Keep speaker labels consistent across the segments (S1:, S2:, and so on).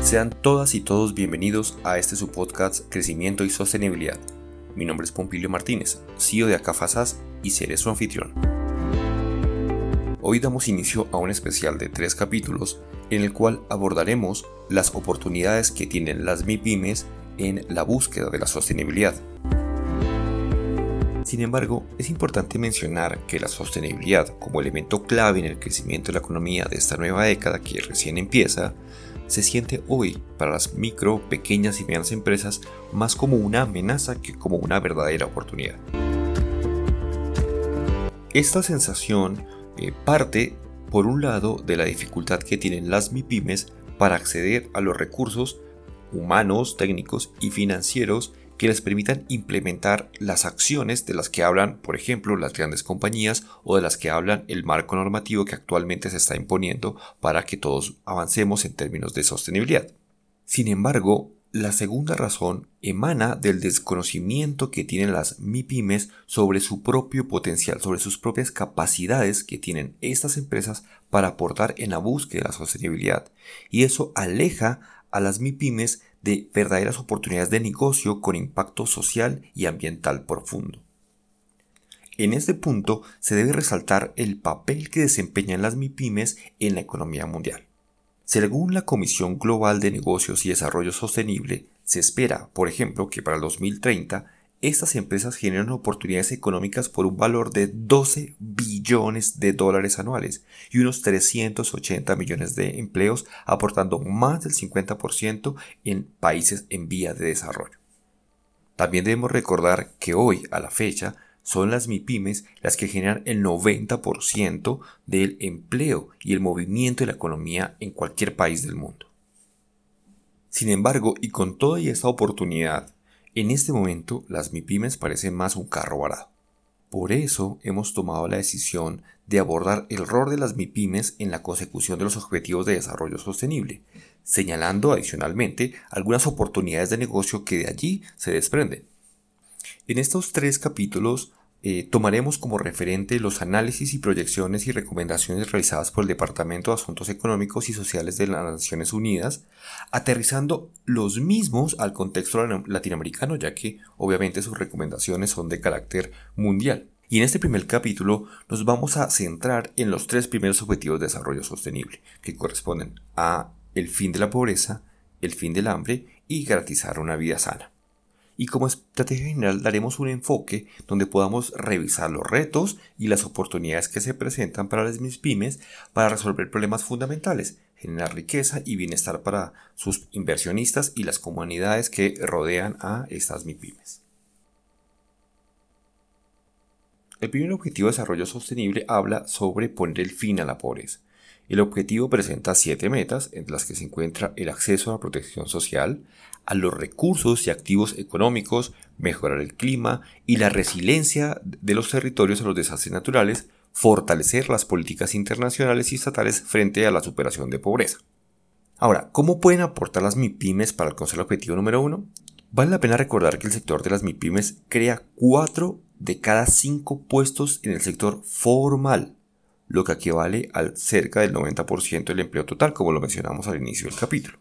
S1: Sean todas y todos bienvenidos a este su podcast Crecimiento y Sostenibilidad. Mi nombre es Pompilio Martínez, CEO de Acafasas y seré su anfitrión. Hoy damos inicio a un especial de tres capítulos en el cual abordaremos las oportunidades que tienen las MIPIMES en la búsqueda de la sostenibilidad. Sin embargo, es importante mencionar que la sostenibilidad como elemento clave en el crecimiento de la economía de esta nueva década que recién empieza, se siente hoy para las micro, pequeñas y medianas empresas más como una amenaza que como una verdadera oportunidad. Esta sensación eh, parte, por un lado, de la dificultad que tienen las MIPIMES para acceder a los recursos humanos, técnicos y financieros que les permitan implementar las acciones de las que hablan, por ejemplo, las grandes compañías o de las que hablan el marco normativo que actualmente se está imponiendo para que todos avancemos en términos de sostenibilidad. Sin embargo, la segunda razón emana del desconocimiento que tienen las MIPIMES sobre su propio potencial, sobre sus propias capacidades que tienen estas empresas para aportar en la búsqueda de la sostenibilidad. Y eso aleja a las MIPIMES de verdaderas oportunidades de negocio con impacto social y ambiental profundo. En este punto se debe resaltar el papel que desempeñan las MIPIMES en la economía mundial. Según la Comisión Global de Negocios y Desarrollo Sostenible, se espera, por ejemplo, que para el 2030 estas empresas generan oportunidades económicas por un valor de 12 billones de dólares anuales y unos 380 millones de empleos, aportando más del 50% en países en vía de desarrollo. También debemos recordar que hoy, a la fecha, son las MIPIMES las que generan el 90% del empleo y el movimiento de la economía en cualquier país del mundo. Sin embargo, y con toda esta oportunidad, en este momento, las MIPIMES parecen más un carro varado. Por eso hemos tomado la decisión de abordar el rol de las MIPIMES en la consecución de los objetivos de desarrollo sostenible, señalando adicionalmente algunas oportunidades de negocio que de allí se desprenden. En estos tres capítulos eh, tomaremos como referente los análisis y proyecciones y recomendaciones realizadas por el Departamento de Asuntos Económicos y Sociales de las Naciones Unidas, aterrizando los mismos al contexto latinoamericano, ya que obviamente sus recomendaciones son de carácter mundial. Y en este primer capítulo nos vamos a centrar en los tres primeros objetivos de desarrollo sostenible, que corresponden a el fin de la pobreza, el fin del hambre y garantizar una vida sana y como estrategia general daremos un enfoque donde podamos revisar los retos y las oportunidades que se presentan para las pymes para resolver problemas fundamentales, generar riqueza y bienestar para sus inversionistas y las comunidades que rodean a estas MIPIMES. El primer objetivo de desarrollo sostenible habla sobre poner el fin a la pobreza. El objetivo presenta siete metas, entre las que se encuentra el acceso a la protección social, a los recursos y activos económicos, mejorar el clima y la resiliencia de los territorios a los desastres naturales, fortalecer las políticas internacionales y estatales frente a la superación de pobreza. Ahora, ¿cómo pueden aportar las MIPIMES para alcanzar el objetivo número uno? Vale la pena recordar que el sector de las MIPIMES crea 4 de cada 5 puestos en el sector formal, lo que equivale al cerca del 90% del empleo total, como lo mencionamos al inicio del capítulo.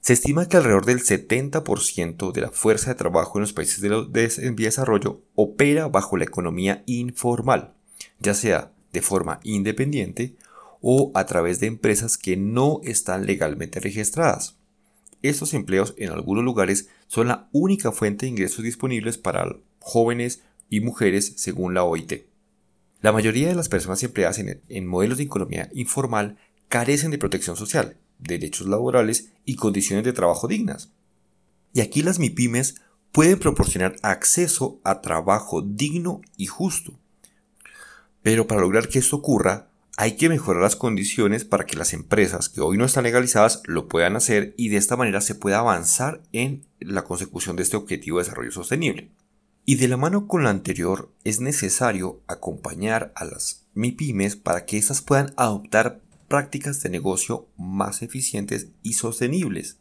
S1: Se estima que alrededor del 70% de la fuerza de trabajo en los países de, desarrollo opera bajo la economía informal, ya sea de forma independiente o a través de empresas que no están legalmente registradas. Estos empleos en algunos lugares son la única fuente de ingresos disponibles para jóvenes y mujeres según la OIT. La mayoría de las personas empleadas en modelos de economía informal carecen de protección social derechos laborales y condiciones de trabajo dignas. Y aquí las MIPIMES pueden proporcionar acceso a trabajo digno y justo. Pero para lograr que esto ocurra, hay que mejorar las condiciones para que las empresas que hoy no están legalizadas lo puedan hacer y de esta manera se pueda avanzar en la consecución de este objetivo de desarrollo sostenible. Y de la mano con lo anterior, es necesario acompañar a las MIPIMES para que éstas puedan adoptar prácticas de negocio más eficientes y sostenibles,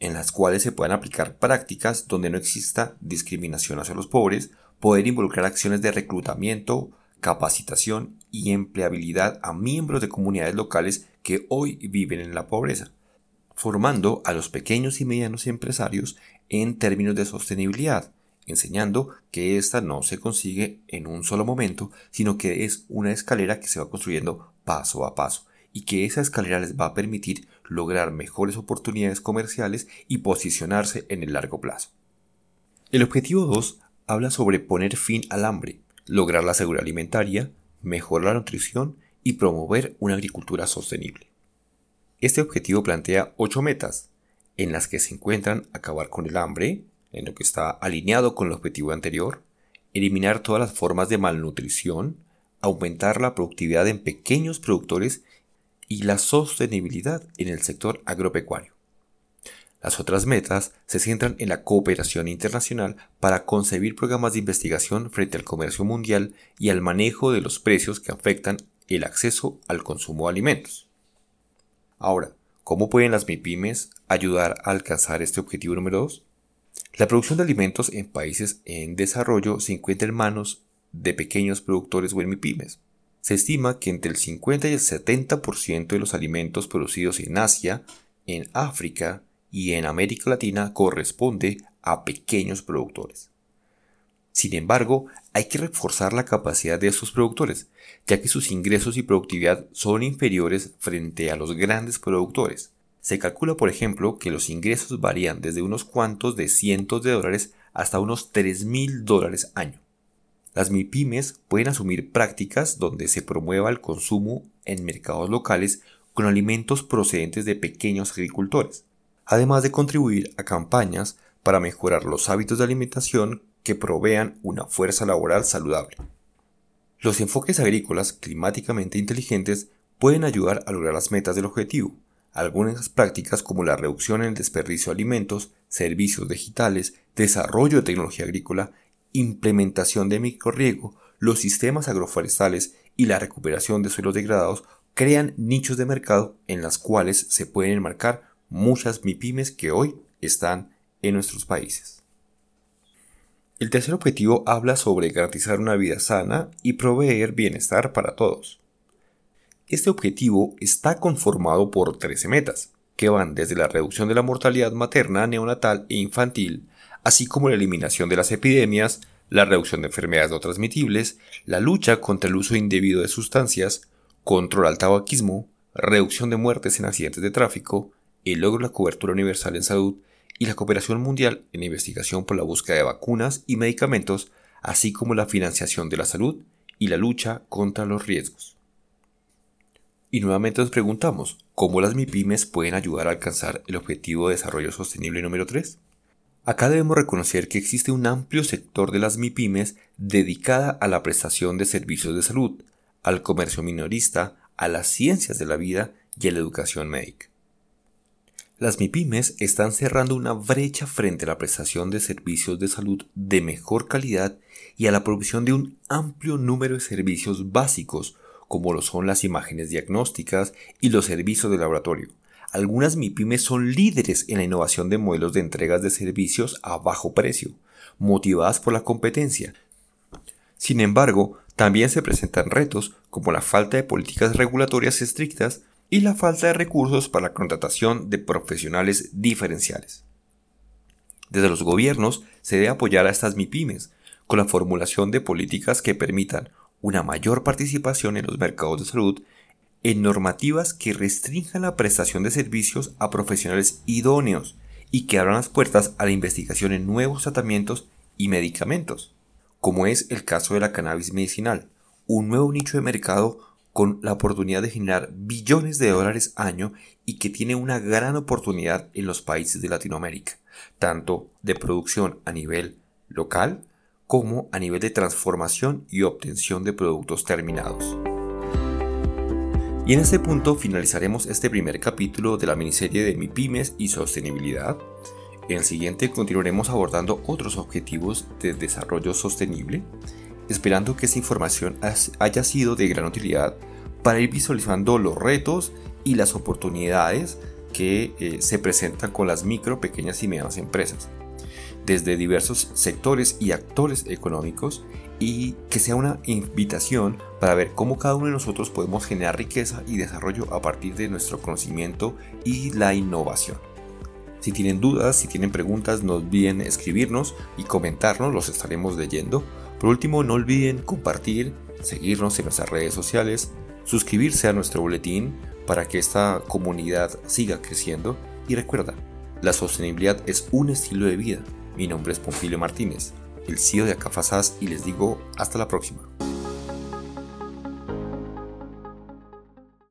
S1: en las cuales se puedan aplicar prácticas donde no exista discriminación hacia los pobres, poder involucrar acciones de reclutamiento, capacitación y empleabilidad a miembros de comunidades locales que hoy viven en la pobreza. formando a los pequeños y medianos empresarios en términos de sostenibilidad, enseñando que esta no se consigue en un solo momento, sino que es una escalera que se va construyendo paso a paso y que esa escalera les va a permitir lograr mejores oportunidades comerciales y posicionarse en el largo plazo. El objetivo 2 habla sobre poner fin al hambre, lograr la seguridad alimentaria, mejorar la nutrición y promover una agricultura sostenible. Este objetivo plantea ocho metas, en las que se encuentran acabar con el hambre, en lo que está alineado con el objetivo anterior, eliminar todas las formas de malnutrición, aumentar la productividad en pequeños productores y la sostenibilidad en el sector agropecuario. Las otras metas se centran en la cooperación internacional para concebir programas de investigación frente al comercio mundial y al manejo de los precios que afectan el acceso al consumo de alimentos. Ahora, ¿cómo pueden las MIPIMES ayudar a alcanzar este objetivo número 2? La producción de alimentos en países en desarrollo se encuentra en manos de pequeños productores o en. Se estima que entre el 50 y el 70% de los alimentos producidos en Asia, en África y en América Latina corresponde a pequeños productores. Sin embargo, hay que reforzar la capacidad de estos productores, ya que sus ingresos y productividad son inferiores frente a los grandes productores. Se calcula, por ejemplo, que los ingresos varían desde unos cuantos de cientos de dólares hasta unos 3 mil dólares año. Las MIPIMES pueden asumir prácticas donde se promueva el consumo en mercados locales con alimentos procedentes de pequeños agricultores, además de contribuir a campañas para mejorar los hábitos de alimentación que provean una fuerza laboral saludable. Los enfoques agrícolas climáticamente inteligentes pueden ayudar a lograr las metas del objetivo. Algunas prácticas como la reducción en el desperdicio de alimentos, servicios digitales, desarrollo de tecnología agrícola implementación de microriego, los sistemas agroforestales y la recuperación de suelos degradados crean nichos de mercado en las cuales se pueden enmarcar muchas MIPIMES que hoy están en nuestros países. El tercer objetivo habla sobre garantizar una vida sana y proveer bienestar para todos. Este objetivo está conformado por 13 metas, que van desde la reducción de la mortalidad materna, neonatal e infantil así como la eliminación de las epidemias, la reducción de enfermedades no transmitibles, la lucha contra el uso indebido de sustancias, control al tabaquismo, reducción de muertes en accidentes de tráfico, el logro de la cobertura universal en salud y la cooperación mundial en investigación por la búsqueda de vacunas y medicamentos, así como la financiación de la salud y la lucha contra los riesgos. Y nuevamente nos preguntamos, ¿cómo las MIPIMES pueden ayudar a alcanzar el objetivo de desarrollo sostenible número 3? Acá debemos reconocer que existe un amplio sector de las MIPIMES dedicada a la prestación de servicios de salud, al comercio minorista, a las ciencias de la vida y a la educación médica. Las MIPIMES están cerrando una brecha frente a la prestación de servicios de salud de mejor calidad y a la provisión de un amplio número de servicios básicos como lo son las imágenes diagnósticas y los servicios de laboratorio algunas MIPIMES son líderes en la innovación de modelos de entregas de servicios a bajo precio, motivadas por la competencia. Sin embargo, también se presentan retos como la falta de políticas regulatorias estrictas y la falta de recursos para la contratación de profesionales diferenciales. Desde los gobiernos se debe apoyar a estas MIPIMES con la formulación de políticas que permitan una mayor participación en los mercados de salud en normativas que restrinjan la prestación de servicios a profesionales idóneos y que abran las puertas a la investigación en nuevos tratamientos y medicamentos, como es el caso de la cannabis medicinal, un nuevo nicho de mercado con la oportunidad de generar billones de dólares año y que tiene una gran oportunidad en los países de Latinoamérica, tanto de producción a nivel local como a nivel de transformación y obtención de productos terminados. Y en este punto finalizaremos este primer capítulo de la miniserie de MIPIMES y sostenibilidad. En el siguiente continuaremos abordando otros objetivos de desarrollo sostenible, esperando que esta información haya sido de gran utilidad para ir visualizando los retos y las oportunidades que eh, se presentan con las micro, pequeñas y medianas empresas. Desde diversos sectores y actores económicos y que sea una invitación para ver cómo cada uno de nosotros podemos generar riqueza y desarrollo a partir de nuestro conocimiento y la innovación. Si tienen dudas, si tienen preguntas, no olviden escribirnos y comentarnos, los estaremos leyendo. Por último, no olviden compartir, seguirnos en nuestras redes sociales, suscribirse a nuestro boletín para que esta comunidad siga creciendo y recuerda, la sostenibilidad es un estilo de vida. Mi nombre es Pompilio Martínez, el CEO de Acafasas y les digo hasta la próxima.